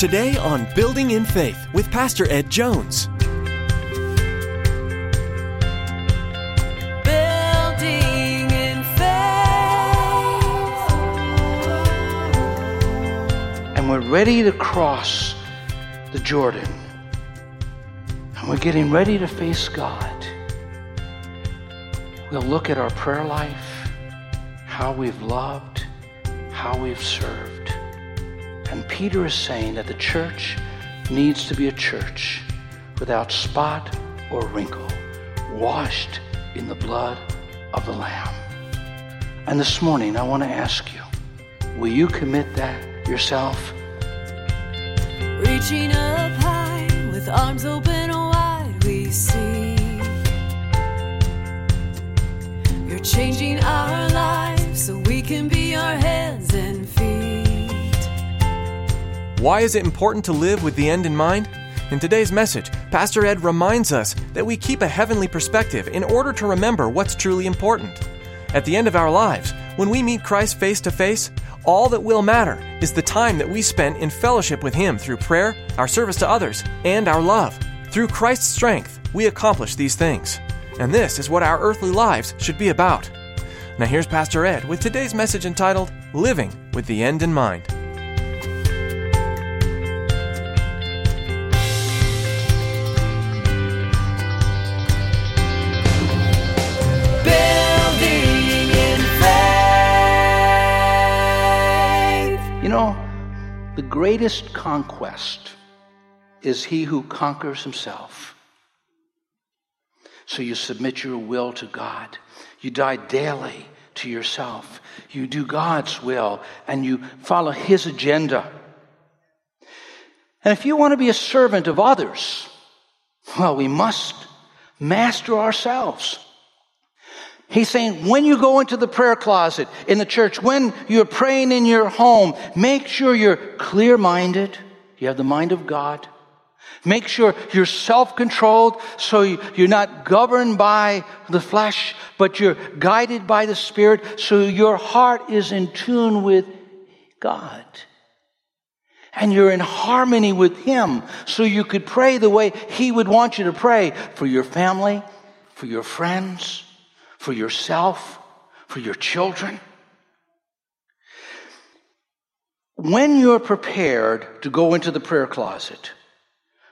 Today on Building in Faith with Pastor Ed Jones. Building in faith. and we're ready to cross the Jordan. And we're getting ready to face God. We'll look at our prayer life, how we've loved, how we've served. And Peter is saying that the church needs to be a church without spot or wrinkle, washed in the blood of the Lamb. And this morning, I want to ask you will you commit that yourself? Reaching up high with arms open wide, we see you're changing our lives Why is it important to live with the end in mind? In today's message, Pastor Ed reminds us that we keep a heavenly perspective in order to remember what's truly important. At the end of our lives, when we meet Christ face to face, all that will matter is the time that we spent in fellowship with Him through prayer, our service to others, and our love. Through Christ's strength, we accomplish these things. And this is what our earthly lives should be about. Now, here's Pastor Ed with today's message entitled Living with the End in Mind. The greatest conquest is he who conquers himself. So you submit your will to God. You die daily to yourself. You do God's will and you follow his agenda. And if you want to be a servant of others, well, we must master ourselves. He's saying when you go into the prayer closet in the church, when you're praying in your home, make sure you're clear minded. You have the mind of God. Make sure you're self controlled so you- you're not governed by the flesh, but you're guided by the Spirit so your heart is in tune with God. And you're in harmony with Him so you could pray the way He would want you to pray for your family, for your friends, for yourself, for your children. When you're prepared to go into the prayer closet,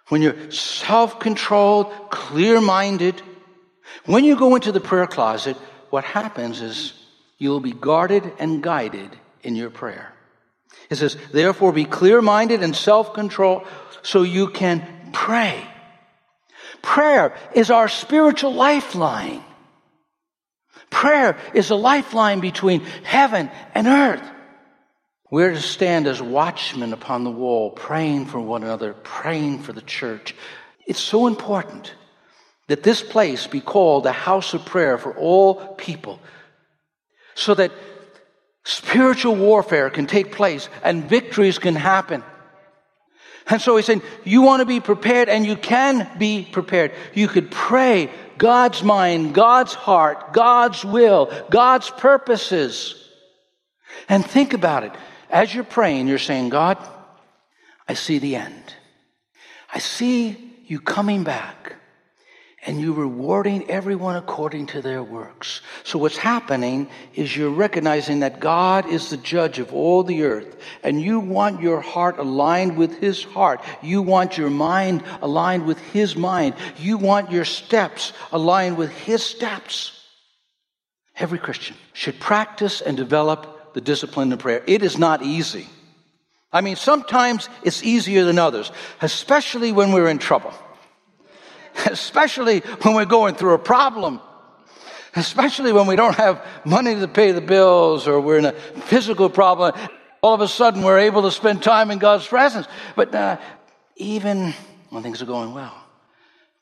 when you're self controlled, clear minded, when you go into the prayer closet, what happens is you'll be guarded and guided in your prayer. It says, therefore be clear minded and self controlled so you can pray. Prayer is our spiritual lifeline. Prayer is a lifeline between heaven and earth. We're to stand as watchmen upon the wall, praying for one another, praying for the church. It's so important that this place be called a house of prayer for all people, so that spiritual warfare can take place and victories can happen. And so he's saying, you want to be prepared and you can be prepared. You could pray God's mind, God's heart, God's will, God's purposes. And think about it. As you're praying, you're saying, God, I see the end. I see you coming back and you're rewarding everyone according to their works. So what's happening is you're recognizing that God is the judge of all the earth and you want your heart aligned with his heart. You want your mind aligned with his mind. You want your steps aligned with his steps. Every Christian should practice and develop the discipline of prayer. It is not easy. I mean, sometimes it's easier than others, especially when we're in trouble especially when we're going through a problem, especially when we don't have money to pay the bills or we're in a physical problem. All of a sudden, we're able to spend time in God's presence. But uh, even when things are going well,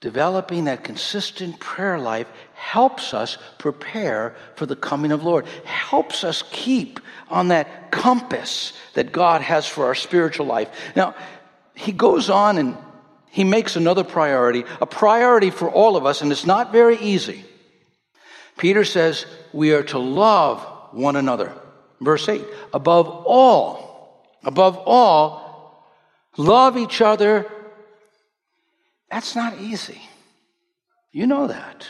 developing that consistent prayer life helps us prepare for the coming of Lord, helps us keep on that compass that God has for our spiritual life. Now, he goes on and he makes another priority, a priority for all of us, and it's not very easy. Peter says we are to love one another. Verse 8, above all, above all, love each other. That's not easy. You know that.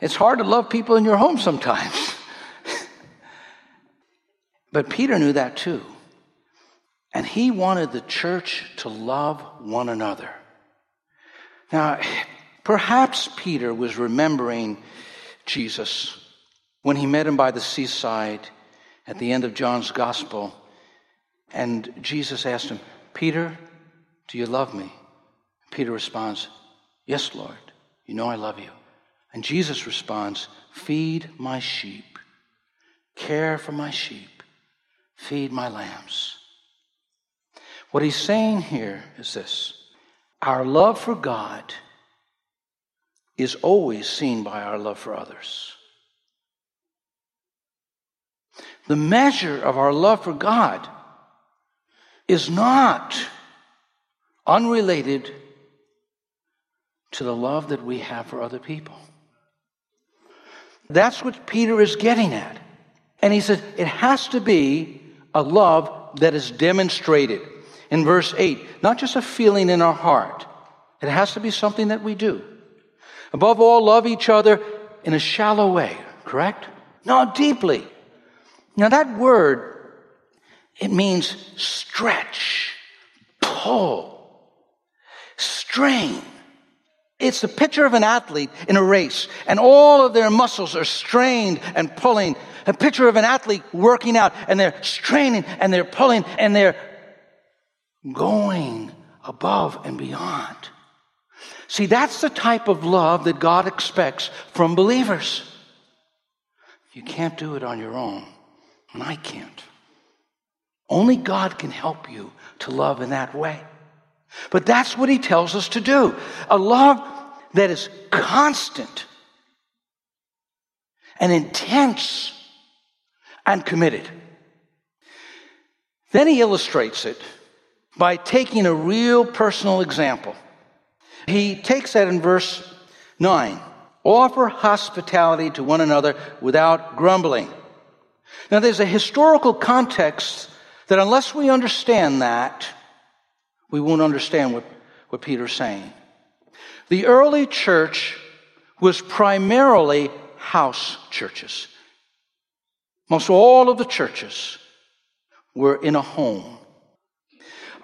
It's hard to love people in your home sometimes. but Peter knew that too. And he wanted the church to love one another. Now, perhaps Peter was remembering Jesus when he met him by the seaside at the end of John's gospel. And Jesus asked him, Peter, do you love me? Peter responds, Yes, Lord, you know I love you. And Jesus responds, Feed my sheep, care for my sheep, feed my lambs. What he's saying here is this our love for God is always seen by our love for others. The measure of our love for God is not unrelated to the love that we have for other people. That's what Peter is getting at. And he says it has to be a love that is demonstrated. In verse 8, not just a feeling in our heart, it has to be something that we do. Above all, love each other in a shallow way, correct? No, deeply. Now, that word, it means stretch, pull, strain. It's the picture of an athlete in a race, and all of their muscles are strained and pulling. A picture of an athlete working out, and they're straining and they're pulling and they're going above and beyond. See, that's the type of love that God expects from believers. You can't do it on your own, and I can't. Only God can help you to love in that way. But that's what he tells us to do. A love that is constant and intense and committed. Then he illustrates it by taking a real personal example. He takes that in verse 9 offer hospitality to one another without grumbling. Now, there's a historical context that, unless we understand that, we won't understand what, what Peter's saying. The early church was primarily house churches. Most all of the churches were in a home.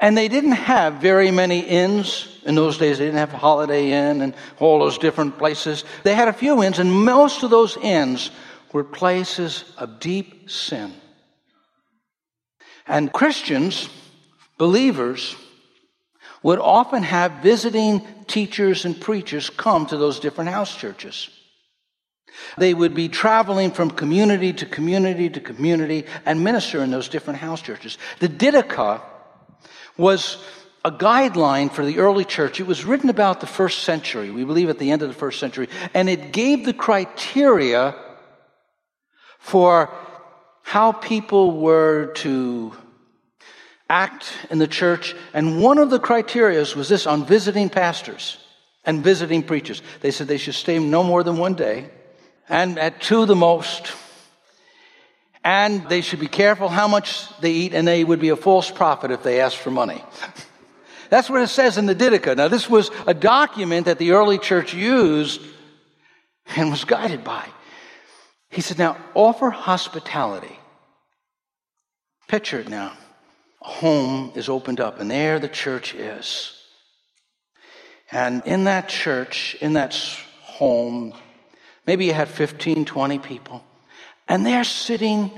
And they didn't have very many inns. In those days, they didn't have Holiday Inn and all those different places. They had a few inns, and most of those inns were places of deep sin. And Christians, believers, would often have visiting teachers and preachers come to those different house churches. They would be traveling from community to community to community and minister in those different house churches. The Didache was a guideline for the early church. It was written about the first century, we believe at the end of the first century, and it gave the criteria for how people were to act in the church. And one of the criterias was this on visiting pastors and visiting preachers. They said they should stay no more than one day and at two the most. And they should be careful how much they eat, and they would be a false prophet if they asked for money. That's what it says in the Didache. Now, this was a document that the early church used and was guided by. He said, Now, offer hospitality. Picture it now A home is opened up, and there the church is. And in that church, in that home, maybe you had 15, 20 people, and they're sitting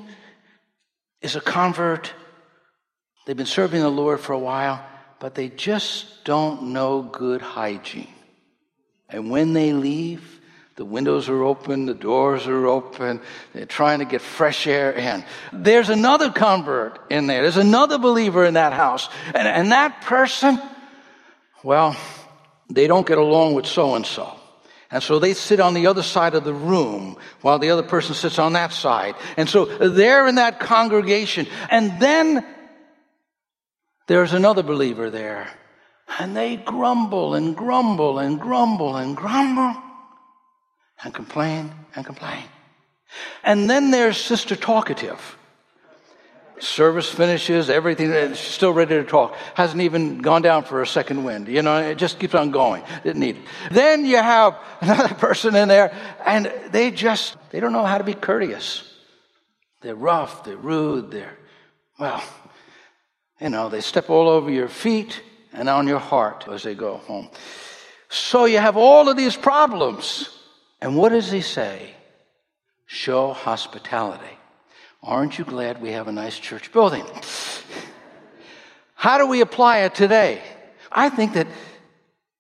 is a convert. They've been serving the Lord for a while, but they just don't know good hygiene. And when they leave, the windows are open, the doors are open. They're trying to get fresh air in. There's another convert in there. There's another believer in that house. And, and that person, well, they don't get along with so and so. And so they sit on the other side of the room while the other person sits on that side. And so they're in that congregation. And then there's another believer there. And they grumble and grumble and grumble and grumble and complain and complain. And then there's Sister Talkative. Service finishes, everything, she's still ready to talk. Hasn't even gone down for a second wind. You know, it just keeps on going. Didn't need it. Then you have another person in there, and they just, they don't know how to be courteous. They're rough, they're rude, they're, well, you know, they step all over your feet and on your heart as they go home. So you have all of these problems. And what does he say? Show hospitality. Aren't you glad we have a nice church building? How do we apply it today? I think that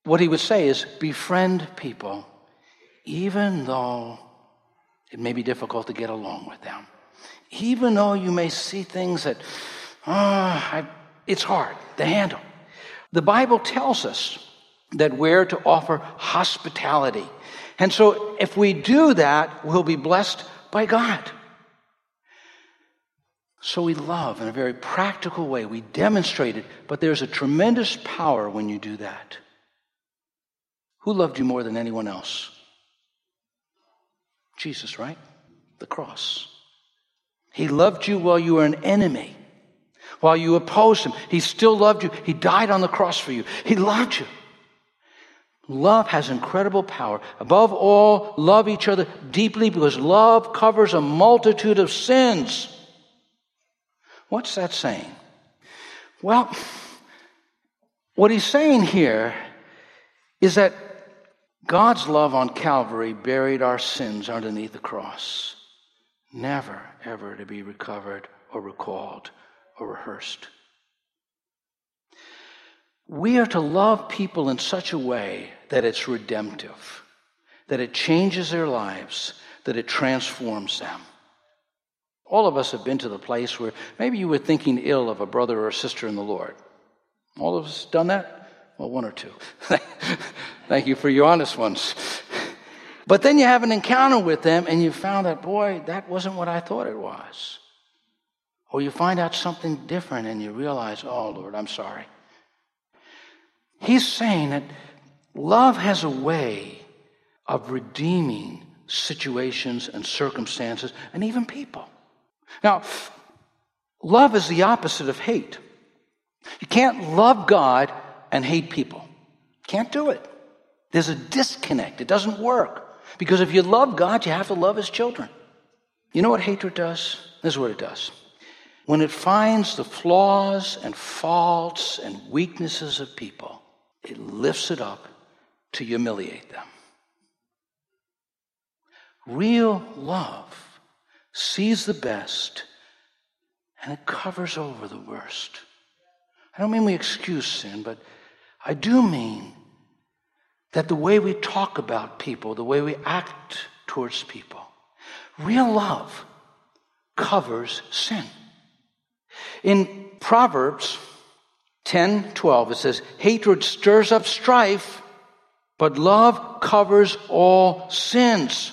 what he would say is befriend people, even though it may be difficult to get along with them. Even though you may see things that, oh, I, it's hard to handle. The Bible tells us that we're to offer hospitality. And so if we do that, we'll be blessed by God. So we love in a very practical way. We demonstrate it, but there's a tremendous power when you do that. Who loved you more than anyone else? Jesus, right? The cross. He loved you while you were an enemy, while you opposed him. He still loved you. He died on the cross for you. He loved you. Love has incredible power. Above all, love each other deeply because love covers a multitude of sins. What's that saying? Well, what he's saying here is that God's love on Calvary buried our sins underneath the cross, never, ever to be recovered or recalled or rehearsed. We are to love people in such a way that it's redemptive, that it changes their lives, that it transforms them. All of us have been to the place where maybe you were thinking ill of a brother or a sister in the Lord. All of us done that? Well, one or two. Thank you for your honest ones. But then you have an encounter with them and you found that, boy, that wasn't what I thought it was. Or you find out something different and you realize, oh, Lord, I'm sorry. He's saying that love has a way of redeeming situations and circumstances and even people. Now, love is the opposite of hate. You can't love God and hate people. Can't do it. There's a disconnect. It doesn't work. Because if you love God, you have to love His children. You know what hatred does? This is what it does. When it finds the flaws and faults and weaknesses of people, it lifts it up to humiliate them. Real love sees the best, and it covers over the worst. I don't mean we excuse sin, but I do mean that the way we talk about people, the way we act towards people, real love covers sin. In Proverbs 10 12, it says, Hatred stirs up strife, but love covers all sins.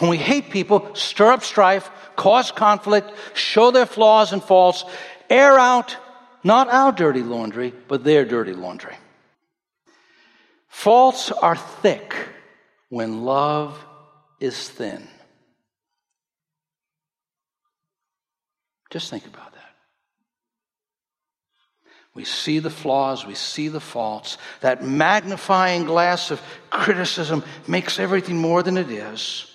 When we hate people, stir up strife, cause conflict, show their flaws and faults, air out not our dirty laundry, but their dirty laundry. Faults are thick when love is thin. Just think about that. We see the flaws, we see the faults. That magnifying glass of criticism makes everything more than it is.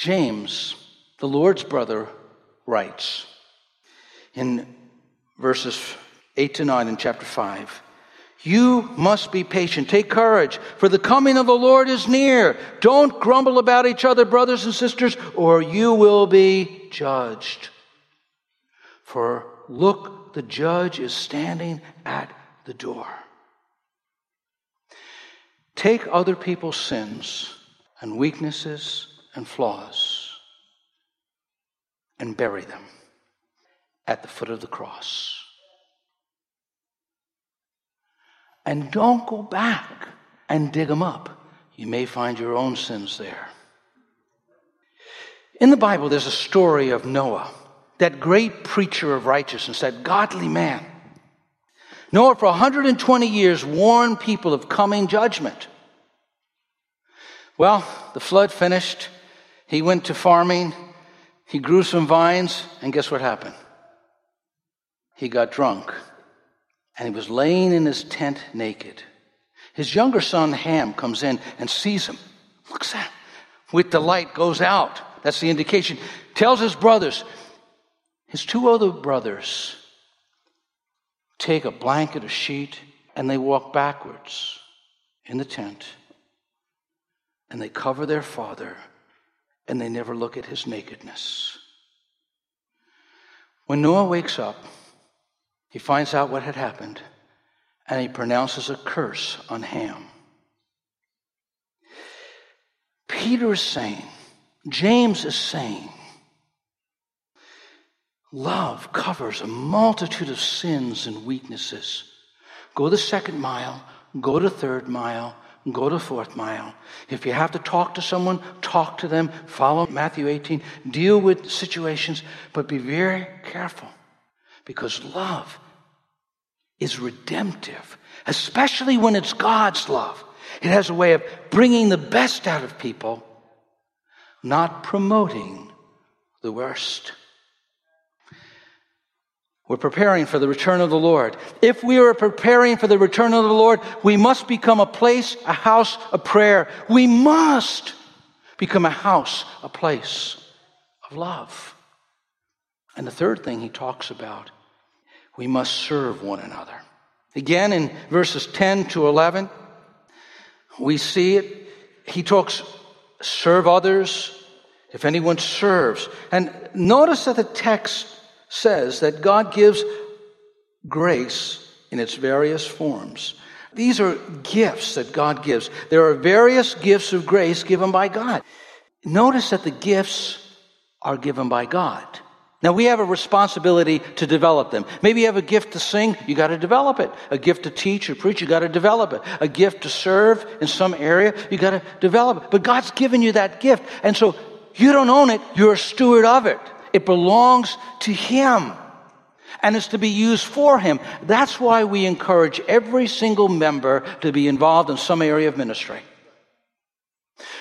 James, the Lord's brother, writes in verses 8 to 9 in chapter 5 You must be patient. Take courage, for the coming of the Lord is near. Don't grumble about each other, brothers and sisters, or you will be judged. For look, the judge is standing at the door. Take other people's sins and weaknesses and flaws and bury them at the foot of the cross. And don't go back and dig them up. You may find your own sins there. In the Bible, there's a story of Noah, that great preacher of righteousness, that godly man. Noah, for 120 years, warned people of coming judgment. Well, the flood finished He went to farming, he grew some vines, and guess what happened? He got drunk, and he was laying in his tent naked. His younger son, Ham, comes in and sees him. Looks at him. With delight, goes out. That's the indication. Tells his brothers, his two other brothers take a blanket, a sheet, and they walk backwards in the tent. And they cover their father, and they never look at his nakedness. When Noah wakes up, he finds out what had happened, and he pronounces a curse on Ham. Peter is saying, James is saying, love covers a multitude of sins and weaknesses. Go the second mile, go to third mile, go to fourth mile. If you have to talk to someone, talk to them. Follow Matthew 18. Deal with situations, but be very careful because love is redemptive, especially when it's God's love. It has a way of bringing the best out of people, not promoting the worst. We're preparing for the return of the Lord. If we are preparing for the return of the Lord, we must become a place, a house of prayer. We must become a house, a place of love. And the third thing he talks about, we must serve one another. Again, in verses 10 to 11, we see it. He talks, serve others if anyone serves. And notice that the text says that God gives grace in its various forms. These are gifts that God gives. There are various gifts of grace given by God. Notice that the gifts are given by God. Now we have a responsibility to develop them. Maybe you have a gift to sing, you got to develop it. A gift to teach or preach, you got to develop it. A gift to serve in some area, you got to develop it. But God's given you that gift. And so you don't own it, you're a steward of it. It belongs to Him. And it's to be used for Him. That's why we encourage every single member to be involved in some area of ministry.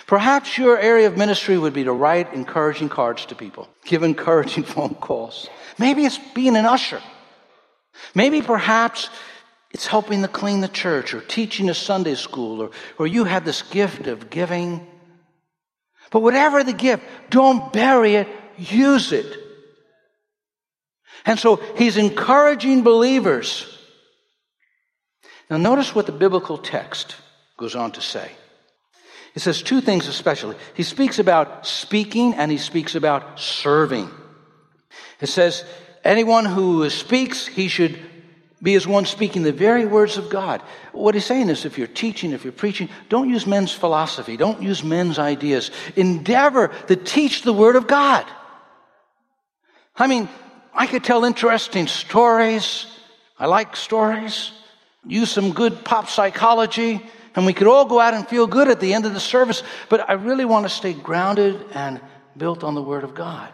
Perhaps your area of ministry would be to write encouraging cards to people, give encouraging phone calls. Maybe it's being an usher. Maybe perhaps it's helping to clean the church or teaching a Sunday school or, or you have this gift of giving. But whatever the gift, don't bury it, use it. And so he's encouraging believers. Now notice what the biblical text goes on to say. It says two things especially. He speaks about speaking and he speaks about serving. It says, anyone who speaks, he should be as one speaking the very words of God. What he's saying is if you're teaching, if you're preaching, don't use men's philosophy, don't use men's ideas. Endeavor to teach the word of God. I mean, I could tell interesting stories. I like stories. Use some good pop psychology and we could all go out and feel good at the end of the service, but I really want to stay grounded and built on the Word of God.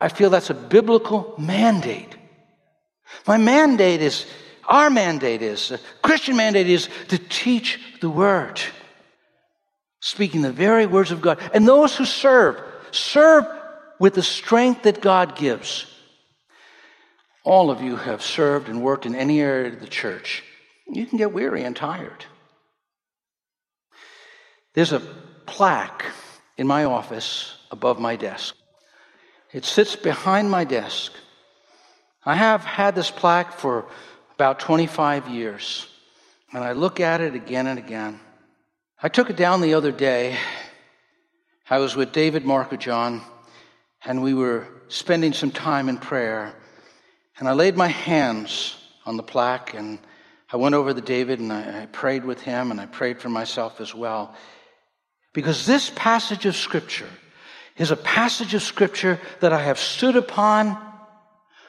I feel that's a biblical mandate. My mandate is, our mandate is, the Christian mandate is to teach the Word, speaking the very words of God. And those who serve, serve with the strength that God gives. All of you have served and worked in any area of the church. You can get weary and tired. There's a plaque in my office above my desk. It sits behind my desk. I have had this plaque for about 25 years, and I look at it again and again. I took it down the other day. I was with David Markajohn, and we were spending some time in prayer. And I laid my hands on the plaque, and I went over to David, and I, prayed with him, and I prayed for myself as well. Because this passage of Scripture is a passage of Scripture that I have stood upon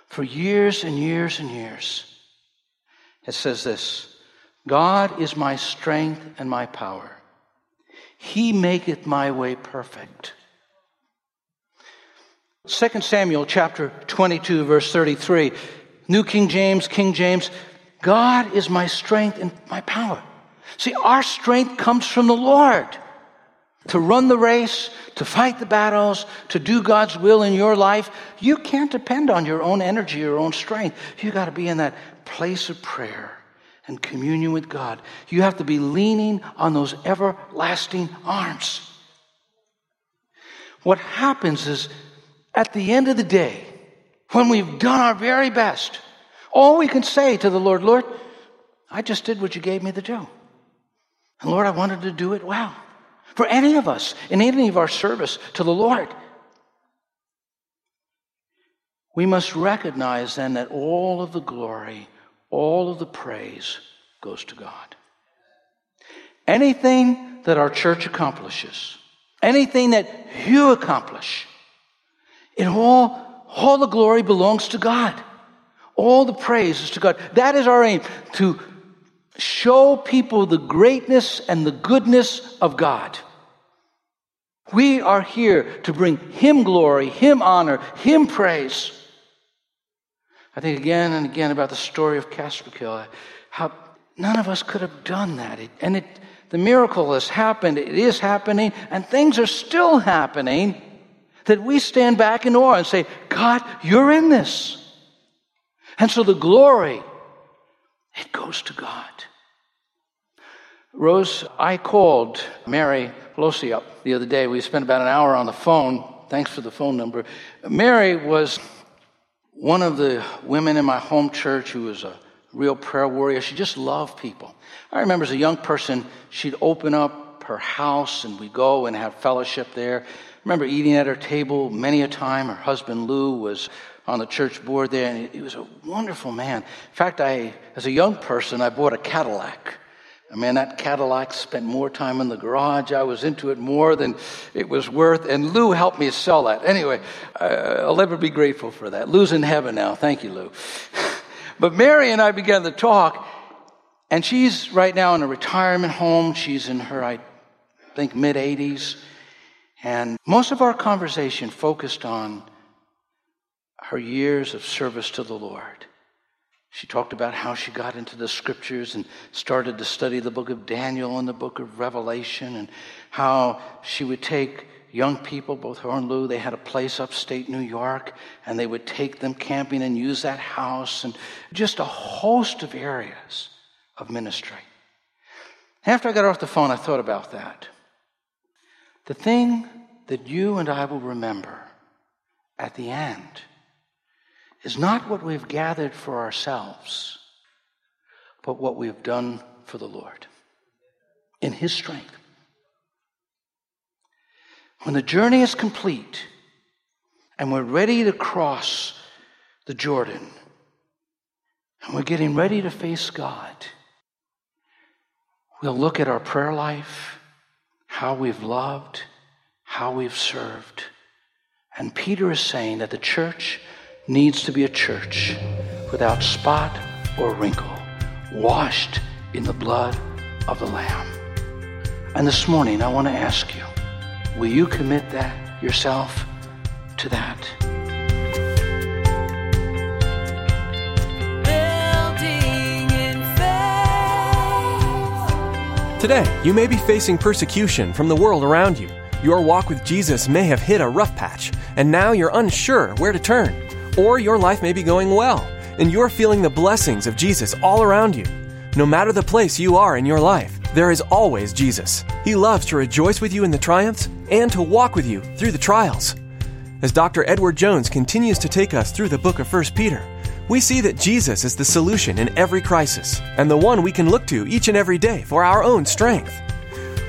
for years and years and years. It says this God is my strength and my power. He maketh my way perfect. 2 Samuel chapter 22, verse 33, New King James, King James, God is my strength and my power. See, our strength comes from the Lord. to run the race, to fight the battles, to do God's will in your life, you can't depend on your own energy, your own strength. You got to be in that place of prayer and communion with God. You have to be leaning on those everlasting arms. What happens is at the end of the day, when we've done our very best, all we can say to the Lord, Lord, I just did what you gave me to do. And Lord, I wanted to do it well. For any of us, in any of our service to the Lord. We must recognize then that all of the glory, all of the praise goes to God. Anything that our church accomplishes, anything that you accomplish, it all, all the glory belongs to God. All the praise is to God. That is our aim, to show people the greatness and the goodness of God. We are here to bring Him glory, Him honor, Him praise. I think again and again about the story of Casperkill, how none of us could have done that. It, and it, the miracle has happened, it is happening, and things are still happening that we stand back in awe and say, God, you're in this. And so the glory, it goes to God. Rose, I called Mary Pelosi up the other day. We spent about an hour on the phone. Thanks for the phone number. Mary was one of the women in my home church who was a real prayer warrior. She just loved people. I remember as a young person, she'd open up her house and we'd go and have fellowship there. Remember eating at her table many a time. Her husband Lou was on the church board there, and he was a wonderful man. In fact, I, as a young person, I bought a Cadillac. I mean, that Cadillac spent more time in the garage. I was into it more than it was worth. And Lou helped me sell that. Anyway, uh, I'll ever be grateful for that. Lou's in heaven now. Thank you, Lou. but Mary and I began to talk, and she's right now in a retirement home. She's in her, I think, mid 80s. And most of our conversation focused on her years of service to the Lord. She talked about how she got into the scriptures and started to study the book of Daniel and the book of Revelation, and how she would take young people, both her and Lou, they had a place upstate New York, and they would take them camping and use that house, and just a host of areas of ministry. After I got off the phone, I thought about that. The thing that you and I will remember at the end is not what we've gathered for ourselves, but what we've done for the Lord in His strength. When the journey is complete and we're ready to cross the Jordan and we're getting ready to face God, we'll look at our prayer life, how we've loved, how we've served. And Peter is saying that the church needs to be a church without spot or wrinkle, washed in the blood of the Lamb. And this morning, I want to ask you will you commit that yourself to that? Today, you may be facing persecution from the world around you. Your walk with Jesus may have hit a rough patch, and now you're unsure where to turn. Or your life may be going well, and you're feeling the blessings of Jesus all around you. No matter the place you are in your life, there is always Jesus. He loves to rejoice with you in the triumphs and to walk with you through the trials. As Dr. Edward Jones continues to take us through the book of 1 Peter, we see that Jesus is the solution in every crisis and the one we can look to each and every day for our own strength.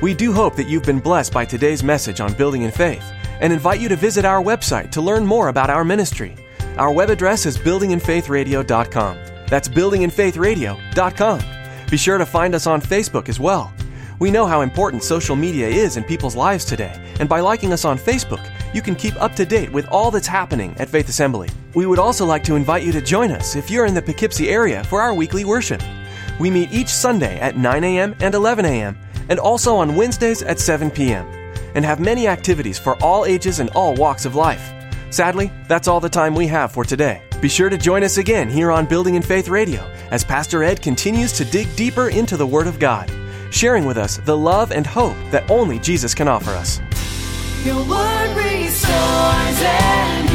We do hope that you've been blessed by today's message on building in faith and invite you to visit our website to learn more about our ministry our web address is buildinginfaithradio.com. That's buildinginfaithradio.com. Be sure to find us on Facebook as well. We know how important social media is in people's lives today, and by liking us on Facebook, you can keep up to date with all that's happening at Faith Assembly. We would also like to invite you to join us if you're in the Poughkeepsie area for our weekly worship. We meet each Sunday at 9 a.m. and 11 a.m., and also on Wednesdays at 7 p.m., and have many activities for all ages and all walks of life. Sadly, that's all the time we have for today. Be sure to join us again here on Building in Faith Radio as Pastor Ed continues to dig deeper into the Word of God. sharing with us the love and hope that only Jesus can offer us. Your word restores and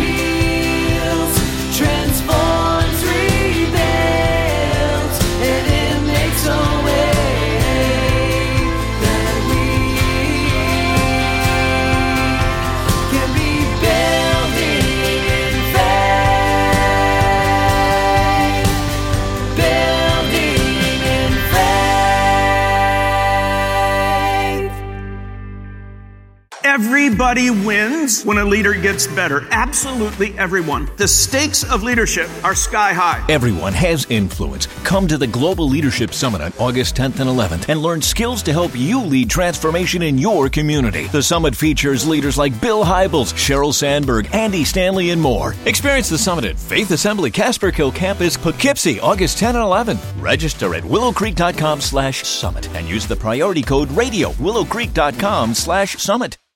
Everybody wins when a leader gets better. Absolutely everyone. The stakes of leadership are sky high. Everyone has influence. Come to the Global Leadership Summit on August 10th and 11th and learn skills to help you lead transformation in your community. The summit features leaders like Bill Hybels, Sheryl Sandberg, Andy Stanley, and more. Experience the summit at Faith Assembly Casperkill Campus, Poughkeepsie, August 10 and 11. Register at willowcreek.com slash summit and use the priority code radio, willowcreek.com slash summit.